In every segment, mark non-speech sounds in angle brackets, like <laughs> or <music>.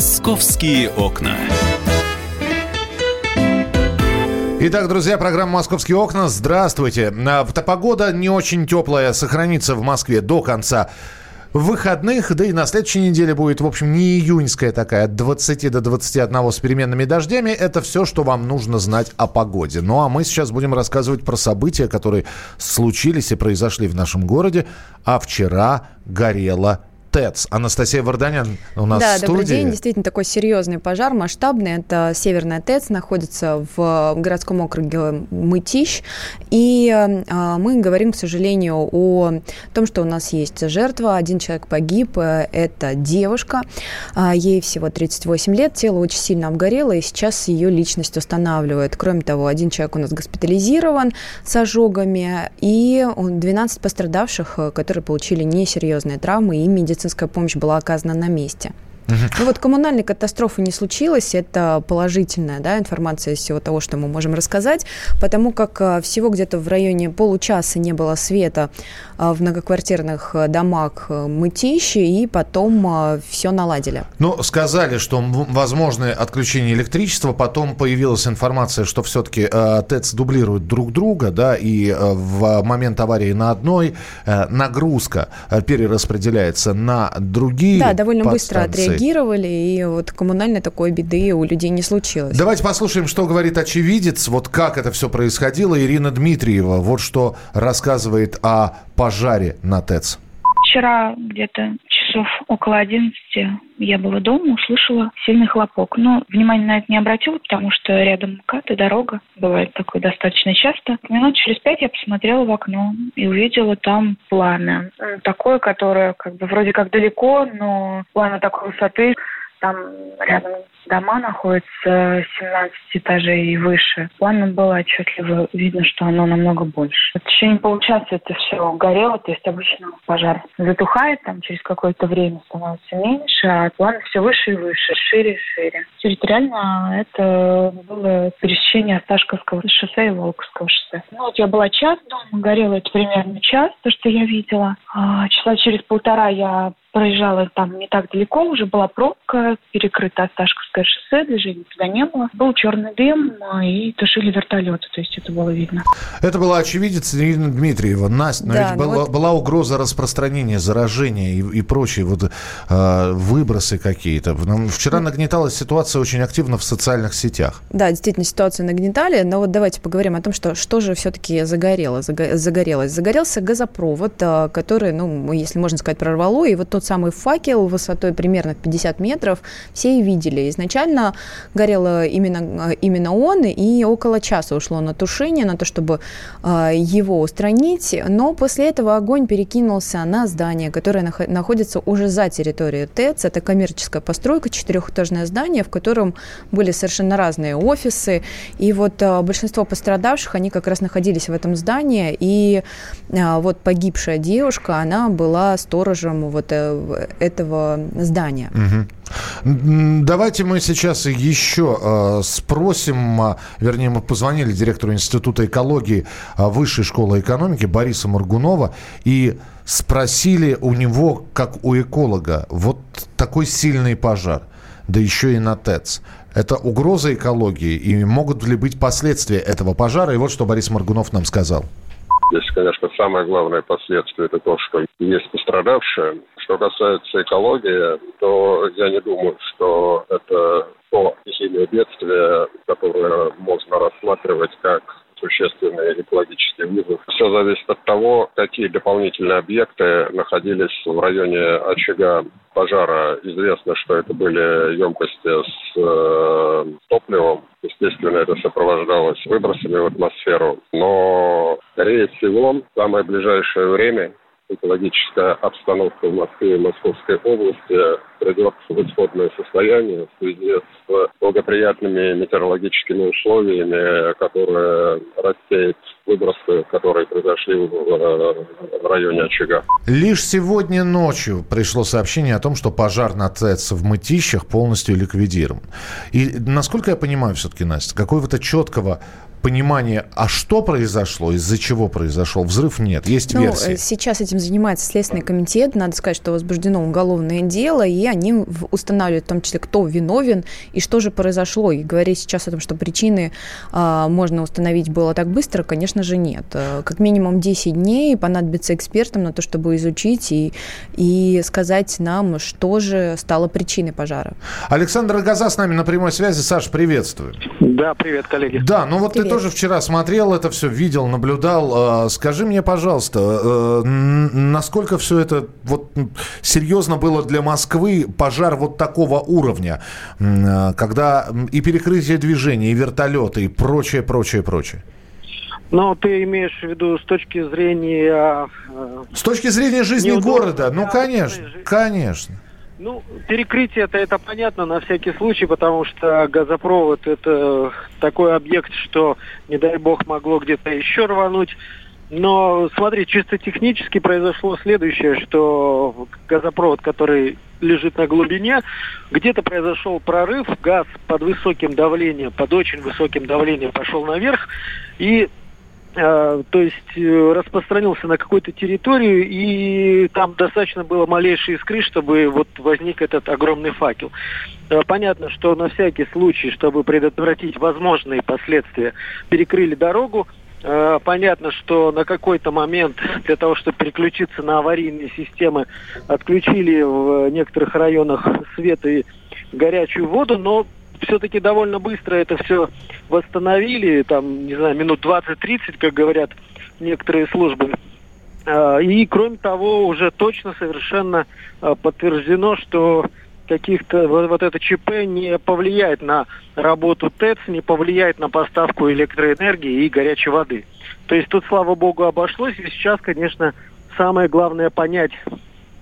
Московские окна. Итак, друзья, программа «Московские окна». Здравствуйте. А, погода не очень теплая сохранится в Москве до конца выходных, да и на следующей неделе будет, в общем, не июньская такая, от 20 до 21 с переменными дождями. Это все, что вам нужно знать о погоде. Ну, а мы сейчас будем рассказывать про события, которые случились и произошли в нашем городе. А вчера горела ТЭЦ. Анастасия Варданян у нас да, в студии. добрый день. Действительно, такой серьезный пожар, масштабный. Это Северная ТЭЦ, находится в городском округе Мытищ. И э, мы говорим, к сожалению, о том, что у нас есть жертва. Один человек погиб. Это девушка. А, ей всего 38 лет. Тело очень сильно обгорело, и сейчас ее личность устанавливают. Кроме того, один человек у нас госпитализирован с ожогами, и 12 пострадавших, которые получили несерьезные травмы и медицинские медицинская помощь была оказана на месте. Ну вот коммунальной катастрофы не случилось, это положительная да, информация из всего того, что мы можем рассказать, потому как а, всего где-то в районе получаса не было света а, в многоквартирных а, домах Мытищи, и потом все наладили. Ну, сказали, что возможное отключение электричества, потом появилась информация, что все-таки э, ТЭЦ дублируют друг друга, да, и э, в момент аварии на одной э, нагрузка перераспределяется на другие Да, довольно быстро отреагировали реагировали, и вот коммунальной такой беды у людей не случилось. Давайте послушаем, что говорит очевидец, вот как это все происходило. Ирина Дмитриева вот что рассказывает о пожаре на ТЭЦ. Вчера где-то часов около 11 я была дома, услышала сильный хлопок. Но внимания на это не обратила, потому что рядом МКАД и дорога. Бывает такое достаточно часто. Минут через пять я посмотрела в окно и увидела там пламя. Такое, которое как бы вроде как далеко, но пламя такой высоты, там рядом дома находятся 17 этажей и выше. Пламя было отчетливо видно, что оно намного больше. В течение получаса это все горело, то есть обычно пожар затухает, там через какое-то время становится меньше, а пламя все выше и выше, шире и шире. Территориально это было пересечение Осташковского шоссе и Волковского шоссе. Ну вот я была час дома, горело это примерно час, то, что я видела. А, часа через полтора я проезжала там не так далеко, уже была пробка, перекрыта Осташковское шоссе, движения туда не было. Был черный дым а, и тушили вертолеты, то есть это было видно. Это была очевидец Ирина Дмитриева. Настя, но да, ведь ну была, вот... была угроза распространения, заражения и, и прочие вот э, выбросы какие-то. Вчера нагнеталась ситуация очень активно в социальных сетях. Да, действительно, ситуацию нагнетали, но вот давайте поговорим о том, что, что же все-таки загорело, загорелось. Загорелся газопровод, а, который, ну, если можно сказать, прорвало, и вот тот самый факел высотой примерно 50 метров все и видели. Изначально горело именно, именно он, и около часа ушло на тушение, на то, чтобы э, его устранить, но после этого огонь перекинулся на здание, которое находится уже за территорией ТЭЦ. Это коммерческая постройка, четырехэтажное здание, в котором были совершенно разные офисы, и вот э, большинство пострадавших, они как раз находились в этом здании, и э, вот погибшая девушка, она была сторожем вот э, этого здания. Угу. Давайте мы сейчас еще э, спросим, э, вернее, мы позвонили директору Института экологии э, Высшей школы экономики Бориса Моргунова и спросили у него, как у эколога, вот такой сильный пожар, да еще и на ТЭЦ. Это угроза экологии, и могут ли быть последствия этого пожара? И вот что Борис Моргунов нам сказал. Здесь, конечно, самое главное последствие это то, что есть пострадавшие. Что касается экологии, то я не думаю, что это то стихийное бедствие, которое можно рассматривать как существенный экологический вызов. Все зависит от того, какие дополнительные объекты находились в районе очага пожара. Известно, что это были емкости с э, топливом. Естественно, это сопровождалось выбросами в атмосферу. Но, скорее всего, в самое ближайшее время экологическая обстановка в Москве и Московской области придет в исходное состояние в связи с благоприятными метеорологическими условиями, которые рассеют выбросы, которые произошли в районе очага. Лишь сегодня ночью пришло сообщение о том, что пожар на ТЭЦ в Мытищах полностью ликвидирован. И насколько я понимаю все-таки, Настя, какого-то четкого понимание, а что произошло, из-за чего произошел взрыв, нет. Есть ну, версии. Сейчас этим занимается Следственный комитет. Надо сказать, что возбуждено уголовное дело, и они устанавливают в том числе, кто виновен и что же произошло. И говорить сейчас о том, что причины а, можно установить было так быстро, конечно же, нет. Э, как минимум 10 дней понадобится экспертам на то, чтобы изучить и, и сказать нам, что же стало причиной пожара. Александр Газа с нами на прямой связи. Саш, приветствую. Да, привет, коллеги. Да, ну вот привет. ты тоже вчера смотрел это все, видел, наблюдал. А, скажи мне, пожалуйста, э, насколько все это вот серьезно было для Москвы, пожар вот такого уровня, э, когда и перекрытие движения, и вертолеты, и прочее, прочее, прочее? Но ты имеешь в виду с точки зрения... Э, с точки зрения жизни города, ну, конечно, конечно. Ну, перекрытие это, это понятно на всякий случай, потому что газопровод это такой объект, что, не дай бог, могло где-то еще рвануть. Но смотри, чисто технически произошло следующее, что газопровод, который лежит на глубине, где-то произошел прорыв, газ под высоким давлением, под очень высоким давлением пошел наверх, и Э, то есть э, распространился на какую-то территорию, и там достаточно было малейшей искры, чтобы вот возник этот огромный факел. Э, понятно, что на всякий случай, чтобы предотвратить возможные последствия, перекрыли дорогу. Понятно, что на какой-то момент для того, чтобы переключиться на аварийные системы, отключили в некоторых районах свет и горячую воду, но все-таки довольно быстро это все восстановили, там, не знаю, минут 20-30, как говорят некоторые службы. А, и, кроме того, уже точно совершенно а, подтверждено, что каких-то вот это ЧП не повлияет на работу ТЭЦ, не повлияет на поставку электроэнергии и горячей воды. То есть тут, слава богу, обошлось. И сейчас, конечно, самое главное понять,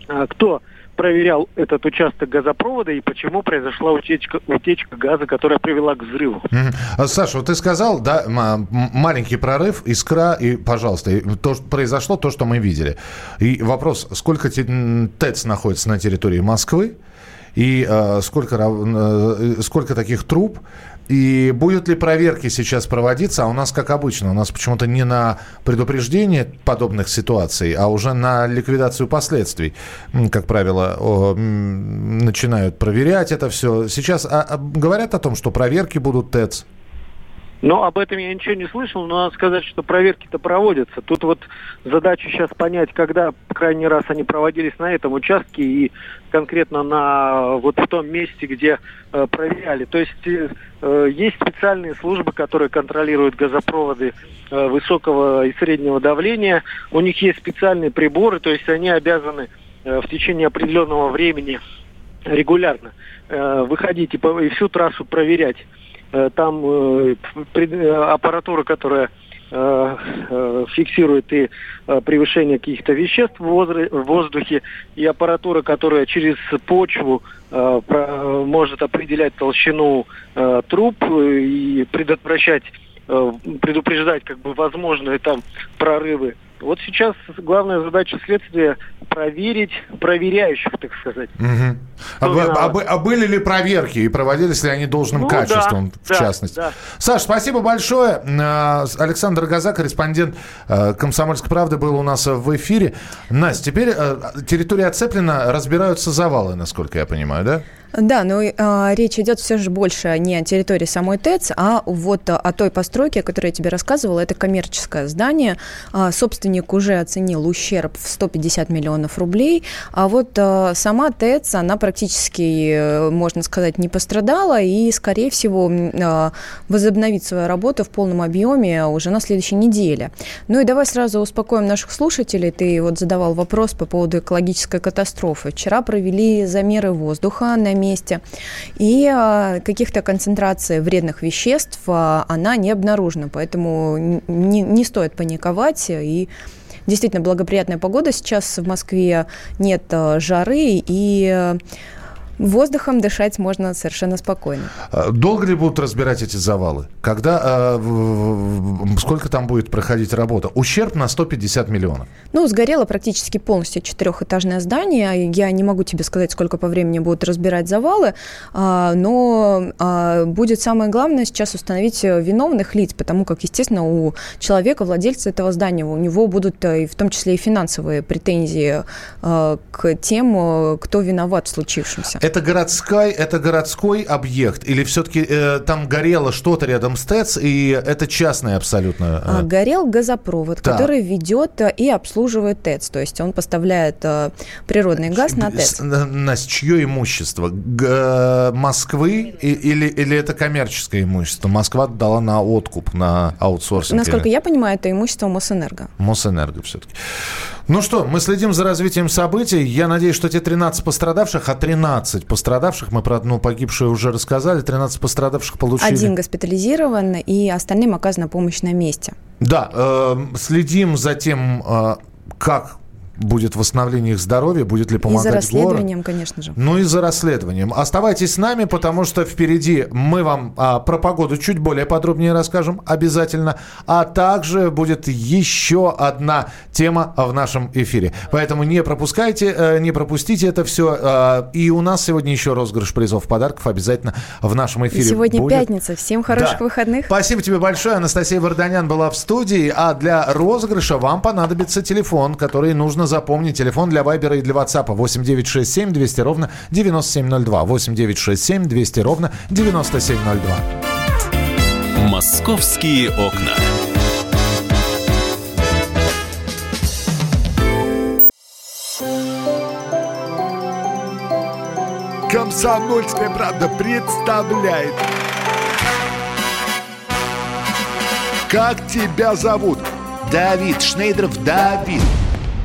а, кто проверял этот участок газопровода и почему произошла утечка, утечка газа, которая привела к взрыву. Mm-hmm. Саша, вот ты сказал, да, маленький прорыв, искра, и, пожалуйста, то, что произошло то, что мы видели. И вопрос, сколько ТЭЦ находится на территории Москвы, и э, сколько, э, сколько таких труб, и будут ли проверки сейчас проводиться? А у нас, как обычно, у нас почему-то не на предупреждение подобных ситуаций, а уже на ликвидацию последствий, как правило, начинают проверять это все. Сейчас а, а, говорят о том, что проверки будут ТЭЦ. Но об этом я ничего не слышал, но надо сказать, что проверки-то проводятся. Тут вот задача сейчас понять, когда, крайний раз, они проводились на этом участке и конкретно на вот в том месте, где э, проверяли. То есть э, есть специальные службы, которые контролируют газопроводы э, высокого и среднего давления. У них есть специальные приборы, то есть они обязаны э, в течение определенного времени регулярно э, выходить и, по, и всю трассу проверять. Э, там э, аппаратура, которая э, фиксирует и превышение каких-то веществ в воздухе, и аппаратура, которая через почву может определять толщину труб и предотвращать, предупреждать как бы возможные там прорывы вот сейчас главная задача следствия проверить проверяющих, так сказать. Угу. А, а, а были ли проверки и проводились ли они должным ну, качеством, да, в да, частности? Да. Саш, спасибо большое. А, Александр Газа, корреспондент а, «Комсомольской правды», был у нас в эфире. Настя, теперь территория оцеплена, разбираются завалы, насколько я понимаю, да? Да, но э, речь идет все же больше не о территории самой ТЭЦ, а вот о той постройке, о которой я тебе рассказывала. Это коммерческое здание. Э, собственник уже оценил ущерб в 150 миллионов рублей. А вот э, сама ТЭЦ, она практически, э, можно сказать, не пострадала и, скорее всего, э, возобновит свою работу в полном объеме уже на следующей неделе. Ну и давай сразу успокоим наших слушателей. Ты вот задавал вопрос по поводу экологической катастрофы. Вчера провели замеры воздуха на месте. И а, каких-то концентраций вредных веществ а, она не обнаружена. Поэтому не, не стоит паниковать и действительно благоприятная погода сейчас в Москве, нет а, жары и Воздухом дышать можно совершенно спокойно. А, долго ли будут разбирать эти завалы? Когда, э, сколько там будет проходить работа? Ущерб на 150 миллионов. Ну, сгорело практически полностью четырехэтажное здание. Я не могу тебе сказать, сколько по времени будут разбирать завалы, а, но а, будет самое главное сейчас установить виновных лиц, потому как, естественно, у человека, владельца этого здания, у него будут э, в том числе и финансовые претензии э, к тем, э, кто виноват в случившемся. Это городской, это городской объект или все-таки э, там горело что-то рядом с ТЭЦ и это частное абсолютно? Э? Горел газопровод, да. который ведет э, и обслуживает ТЭЦ, то есть он поставляет э, природный газ на ТЭЦ. Настя, чье имущество? Г- Москвы или, или это коммерческое имущество? Москва дала на откуп, на аутсорсинг? Насколько я понимаю, это имущество Мосэнерго. Мосэнерго все-таки. Ну что, мы следим за развитием событий. Я надеюсь, что те 13 пострадавших, а 13 пострадавших, мы про одну погибшую уже рассказали, 13 пострадавших получили... Один госпитализирован, и остальным оказана помощь на месте. Да, э, следим за тем, э, как будет восстановление их здоровья, будет ли помогать И за расследованием, город. конечно же. Ну и за расследованием. Оставайтесь с нами, потому что впереди мы вам а, про погоду чуть более подробнее расскажем обязательно, а также будет еще одна тема в нашем эфире. Поэтому не пропускайте, э, не пропустите это все. Э, и у нас сегодня еще розыгрыш призов подарков обязательно в нашем эфире. И сегодня будет. пятница. Всем хороших да. выходных. Спасибо тебе большое. Анастасия Варданян была в студии, а для розыгрыша вам понадобится телефон, который нужно запомни, телефон для Вайбера и для WhatsApp 8967 200 ровно 9702. 8967 200 ровно 9702. Московские окна. Комсомольская правда представляет. Как тебя зовут? Давид Шнейдров Давид.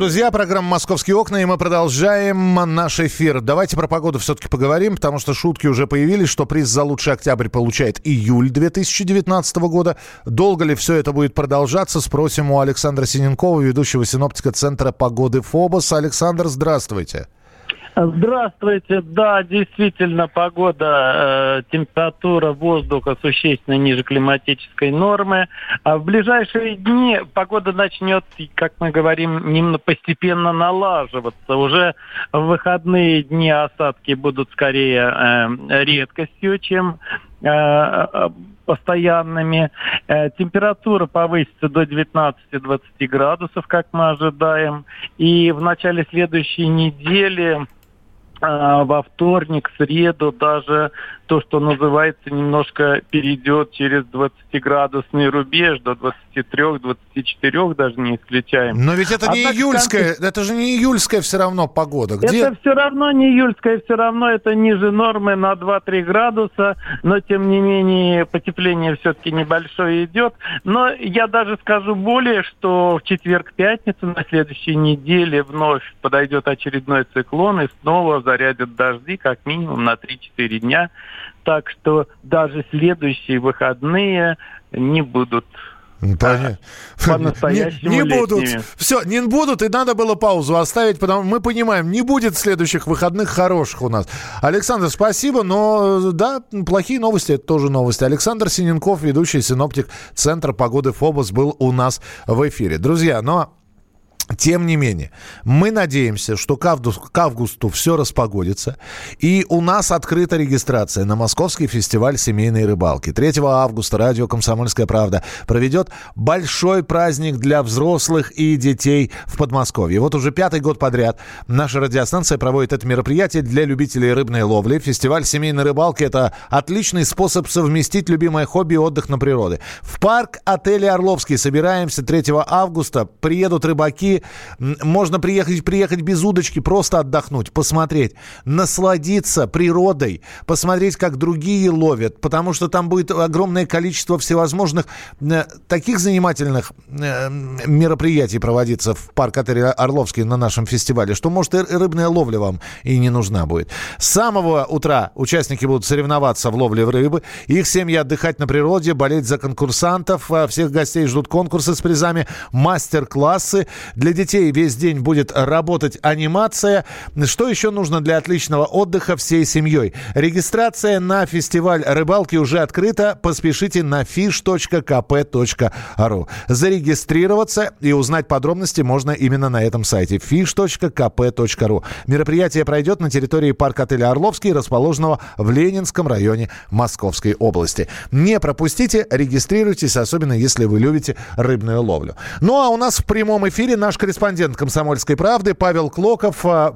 Друзья, программа «Московские окна», и мы продолжаем наш эфир. Давайте про погоду все-таки поговорим, потому что шутки уже появились, что приз за лучший октябрь получает июль 2019 года. Долго ли все это будет продолжаться, спросим у Александра Синенкова, ведущего синоптика Центра погоды ФОБОС. Александр, здравствуйте. Здравствуйте. Да, действительно, погода, э, температура воздуха существенно ниже климатической нормы. А в ближайшие дни погода начнет, как мы говорим, немного постепенно налаживаться. Уже в выходные дни осадки будут скорее э, редкостью, чем постоянными. Э, температура повысится до 19-20 градусов, как мы ожидаем. И в начале следующей недели во вторник, среду даже то, что называется, немножко перейдет через 20-градусный рубеж до 23-24 даже не исключаем. Но ведь это а не июльская, конце... это же не июльская все равно погода. Где... Это все равно не июльская, все равно это ниже нормы на 2-3 градуса, но тем не менее потепление все-таки небольшое идет. Но я даже скажу более, что в четверг-пятницу на следующей неделе вновь подойдет очередной циклон и снова зарядят дожди как минимум на 3-4 дня. Так что даже следующие выходные не будут Понятно. <laughs> По-настоящему не, не будут. Все, не будут, и надо было паузу оставить, потому мы понимаем, не будет следующих выходных хороших у нас. Александр, спасибо, но да, плохие новости, это тоже новости. Александр Синенков, ведущий синоптик Центра погоды ФОБОС, был у нас в эфире. Друзья, но Тем не менее, мы надеемся, что к августу, к августу все распогодится. И у нас открыта регистрация на Московский фестиваль семейной рыбалки. 3 августа радио «Комсомольская правда» проведет большой праздник для взрослых и детей в Подмосковье. Вот уже пятый год подряд наша радиостанция проводит это мероприятие для любителей рыбной ловли. Фестиваль семейной рыбалки – это отличный способ совместить любимое хобби и отдых на природе. В парк отеля «Орловский» собираемся 3 августа. Приедут рыбаки. Можно приехать, приехать без удочки, просто отдохнуть, посмотреть, насладиться природой, посмотреть, как другие ловят, потому что там будет огромное количество всевозможных э, таких занимательных э, мероприятий проводиться в парк отеля «Орловский» на нашем фестивале, что, может, и рыбная ловля вам и не нужна будет. С самого утра участники будут соревноваться в ловле рыбы. Их семьи отдыхать на природе, болеть за конкурсантов. А всех гостей ждут конкурсы с призами, мастер-классы. Для детей весь день будет работать анимация. Что еще нужно для отличного отдыха всей семьей? Регистрация на фестиваль рыбалки уже открыта. Поспешите на fish.kp.ru. Зарегистрироваться и узнать подробности можно именно на этом сайте fish.kp.ru. Мероприятие пройдет на территории парка отеля «Орловский», расположенного в Ленинском районе Московской области. Не пропустите, регистрируйтесь, особенно если вы любите рыбную ловлю. Ну а у нас в прямом эфире наш корреспондент «Комсомольской правды» Павел Клоков, а,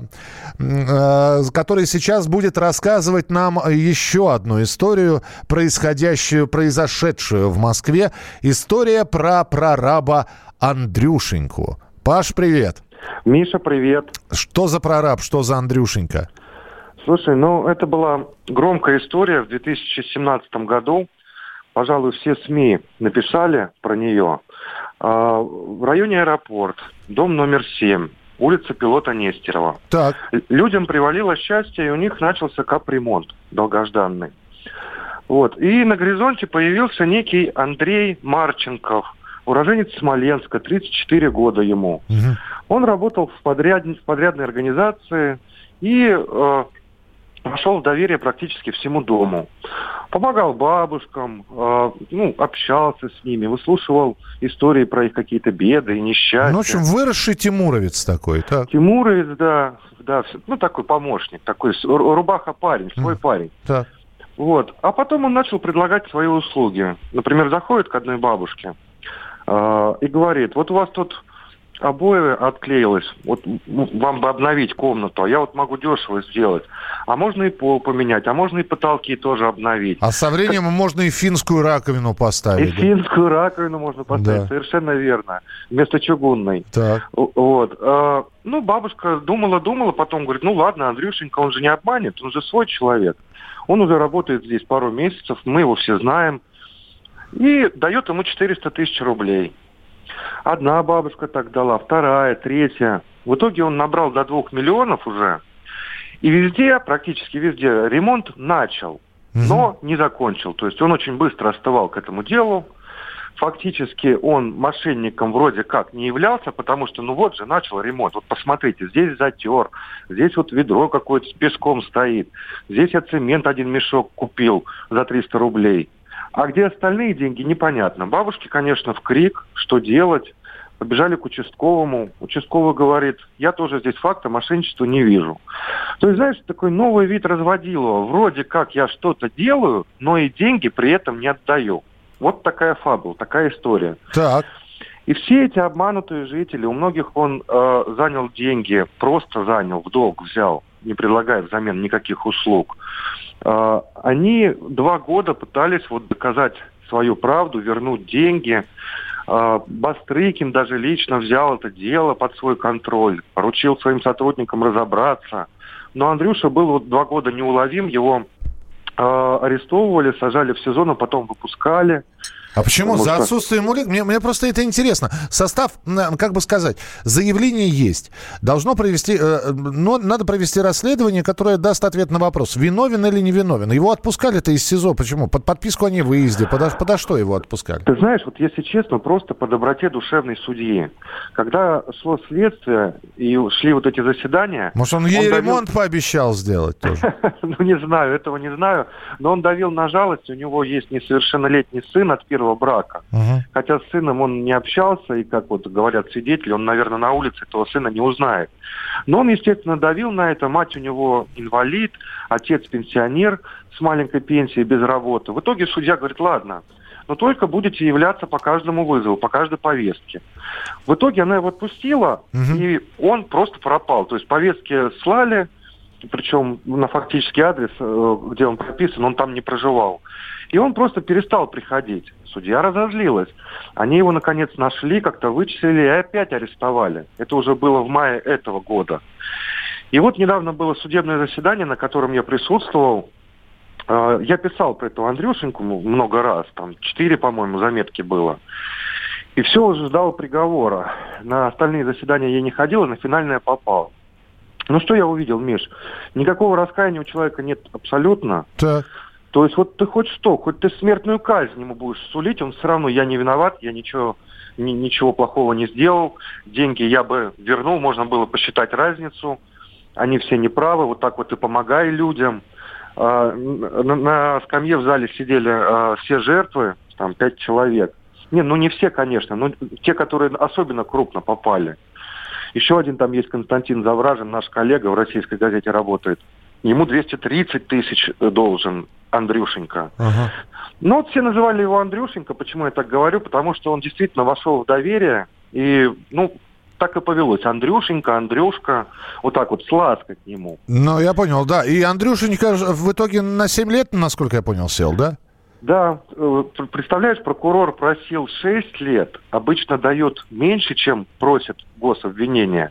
а, который сейчас будет рассказывать нам еще одну историю, происходящую, произошедшую в Москве. История про прораба Андрюшеньку. Паш, привет. Миша, привет. Что за прораб, что за Андрюшенька? Слушай, ну это была громкая история в 2017 году. Пожалуй, все СМИ написали про нее. А, в районе аэропорт, дом номер 7, улица пилота Нестерова. Так. Людям привалило счастье, и у них начался капремонт долгожданный. Вот. И на горизонте появился некий Андрей Марченков, уроженец Смоленска, 34 года ему. Угу. Он работал в, подряд... в подрядной организации и э, пошел в доверие практически всему дому. Помогал бабушкам, э, ну, общался с ними, выслушивал истории про их какие-то беды и несчастья. Ну, в общем, выросший Тимуровец такой, так? Тимуровец, да, да, ну, такой помощник, такой рубаха-парень, свой mm. парень. Так. Вот. А потом он начал предлагать свои услуги. Например, заходит к одной бабушке э, и говорит, вот у вас тут обои отклеилось, вот вам бы обновить комнату, а я вот могу дешево сделать. А можно и пол поменять, а можно и потолки тоже обновить. А со временем как... можно и финскую раковину поставить. И да? финскую раковину можно поставить, да. совершенно верно, вместо чугунной. Так. Вот. А, ну, бабушка думала-думала, потом говорит, ну ладно, Андрюшенька, он же не обманет, он же свой человек. Он уже работает здесь пару месяцев, мы его все знаем. И дает ему 400 тысяч рублей. Одна бабушка так дала, вторая, третья. В итоге он набрал до двух миллионов уже. И везде, практически везде, ремонт начал, но не закончил. То есть он очень быстро остывал к этому делу. Фактически он мошенником вроде как не являлся, потому что, ну вот же, начал ремонт. Вот посмотрите, здесь затер, здесь вот ведро какое-то с песком стоит, здесь я цемент один мешок купил за 300 рублей. А где остальные деньги, непонятно. Бабушки, конечно, в крик, что делать. Побежали к участковому. Участковый говорит, я тоже здесь факта мошенничества не вижу. То есть, знаешь, такой новый вид разводилова. Вроде как я что-то делаю, но и деньги при этом не отдаю. Вот такая фабула, такая история. Так. И все эти обманутые жители, у многих он э, занял деньги, просто занял, в долг взял, не предлагая взамен никаких услуг. А, они два года пытались вот доказать свою правду, вернуть деньги. А, Бастрыкин даже лично взял это дело под свой контроль, поручил своим сотрудникам разобраться. Но Андрюша был вот два года неуловим, его э, арестовывали, сажали в сезон, а потом выпускали. А почему? Потому За отсутствием улик? Мне, мне просто это интересно. Состав, как бы сказать, заявление есть. Должно провести, э, но надо провести расследование, которое даст ответ на вопрос, виновен или не виновен. Его отпускали-то из СИЗО. Почему? Под подписку о невыезде. Подо, подо что его отпускали? Ты знаешь, вот если честно, просто по доброте душевной судьи. Когда шло следствие и шли вот эти заседания... Может, он ей он ремонт давил... пообещал сделать тоже? <laughs> Ну, не знаю, этого не знаю. Но он давил на жалость. У него есть несовершеннолетний сын от первого свежего брака. Мгм. Хотя с сыном он не общался, и, как вот говорят свидетели, он, наверное, на улице этого сына не узнает. Но он, естественно, давил на это. Мать у него инвалид, отец пенсионер с маленькой пенсией, без работы. В итоге судья говорит, ладно, но только будете являться по каждому вызову, по каждой повестке. В итоге она его отпустила, Мгм. и он просто пропал. То есть повестки слали, причем на фактический адрес, э, где он прописан, он там не проживал. И он просто перестал приходить. Судья разозлилась. Они его, наконец, нашли, как-то вычислили и опять арестовали. Это уже было в мае этого года. И вот недавно было судебное заседание, на котором я присутствовал. Э, Я писал про этого Андрюшеньку много раз, там четыре, по-моему, заметки было. И все уже ждал приговора. На остальные заседания я не ходил, а на финальное попал. Ну что я увидел, Миш? Никакого раскаяния у человека нет абсолютно. Так. То есть вот ты хоть что, хоть ты смертную казнь ему будешь сулить, он все равно, я не виноват, я ничего, ни- ничего плохого не сделал, деньги я бы вернул, можно было посчитать разницу, они все неправы, вот так вот и помогай людям. А, На, на скамье в зале сидели а, все жертвы, там пять человек. Не, ну не все, конечно, но те, которые особенно крупно попали. Еще один там есть Константин Завражин, наш коллега в российской газете работает. Ему 230 тысяч должен Андрюшенька. Ага. Ну, вот все называли его Андрюшенька. Почему я так говорю? Потому что он действительно вошел в доверие. И, ну, так и повелось. Андрюшенька, Андрюшка. Вот так вот, с лаской к нему. Ну, я понял, да. И Андрюшенька в итоге на 7 лет, насколько я понял, сел, да? Да, э, пр- представляешь, прокурор просил 6 лет. Обычно дает меньше, чем просит гособвинение.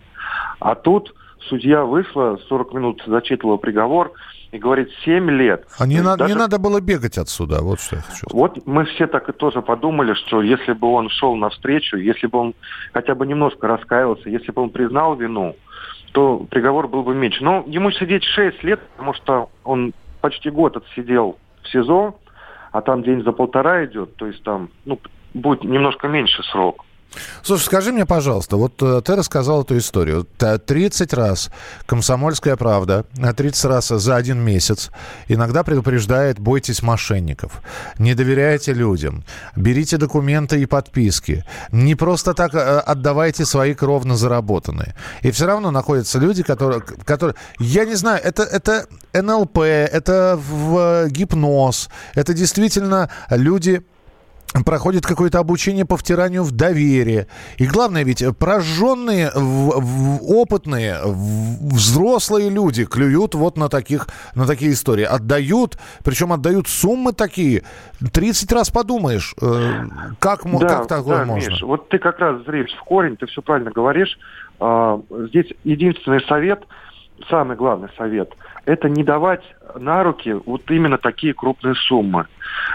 А тут судья вышла, 40 минут зачитывала приговор и говорит 7 лет. А не, есть надо, не даже- надо было бегать отсюда, вот что я хочу сказать. Вот мы все так и тоже подумали, что если бы он шел навстречу, если бы он хотя бы немножко раскаялся, если бы он признал вину, то приговор был бы меньше. Но ему сидеть 6 лет, потому что он почти год отсидел в СИЗО, а там день за полтора идет, то есть там ну, будет немножко меньше срок. Слушай, скажи мне, пожалуйста, вот э, ты рассказал эту историю. Т- 30 раз «Комсомольская правда», э, 30 раз за один месяц иногда предупреждает «бойтесь мошенников», «не доверяйте людям», «берите документы и подписки», «не просто так э, отдавайте свои кровно заработанные». И все равно находятся люди, которые... которые я не знаю, это, это НЛП, это в гипноз, это действительно люди проходит какое-то обучение по втиранию в доверие. И главное ведь, прожженные, в- в- опытные, в- взрослые люди клюют вот на, таких, на такие истории. Отдают, причем отдают суммы такие. 30 раз подумаешь, э, как, мо- как такое да, можно? Миш, вот ты как раз зреешь в корень, ты все правильно говоришь. А, здесь единственный совет, самый главный совет, это не давать на руки вот именно такие крупные суммы.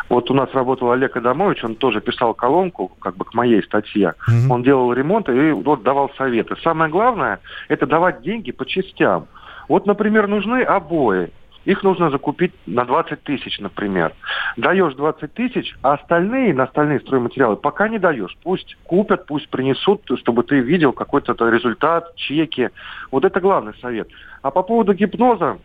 Вот у нас работал Олег Адамович, он тоже писал колонку, как бы к моей статье. Мгм. Он делал ремонт и вот давал советы. Самое главное, это давать деньги по частям. Вот, например, нужны обои. Их нужно закупить на 20 тысяч, например. Даешь 20 тысяч, а остальные, на остальные стройматериалы пока не даешь. Пусть купят, пусть принесут, чтобы ты видел какой-то результат, чеки. Вот это главный совет. А по поводу гипноза,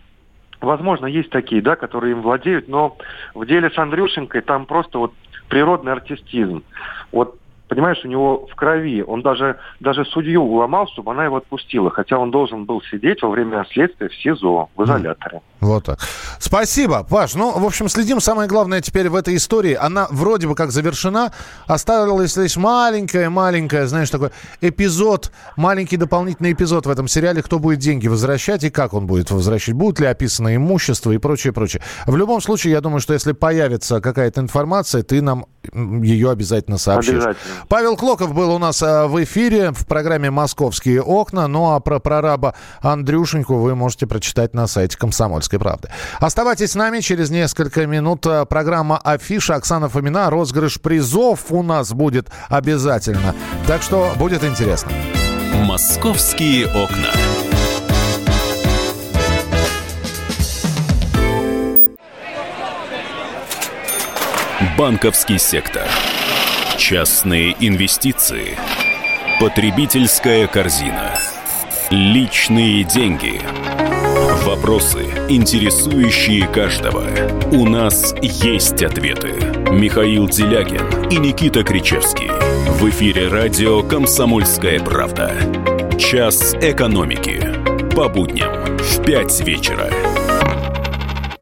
возможно, есть такие, да, которые им владеют, но в деле с Андрюшенкой там просто вот природный артистизм. Вот понимаешь, у него в крови, он даже, даже судью уломал, чтобы она его отпустила, хотя он должен был сидеть во время следствия в СИЗО, в изоляторе. Вот так. Спасибо, Паш. Ну, в общем, следим. Самое главное теперь в этой истории, она вроде бы как завершена, осталась лишь маленькая-маленькая, знаешь, такой эпизод, маленький дополнительный эпизод в этом сериале, кто будет деньги возвращать и как он будет возвращать, будет ли описано имущество и прочее, прочее. В любом случае, я думаю, что если появится какая-то информация, ты нам ее обязательно сообщишь. Обязательно. Павел Клоков был у нас а, в эфире в программе «Московские окна». Ну а про прораба Андрюшеньку вы можете прочитать на сайте «Комсомольской правды». Оставайтесь с нами. Через несколько минут а, программа «Афиша» Оксана Фомина. Розыгрыш призов у нас будет обязательно. Так что будет интересно. «Московские окна». Банковский сектор. Частные инвестиции. Потребительская корзина. Личные деньги. Вопросы интересующие каждого. У нас есть ответы. Михаил Делягин и Никита Кричевский. В эфире радио «Комсомольская правда». Час экономики. По будням в 5 вечера.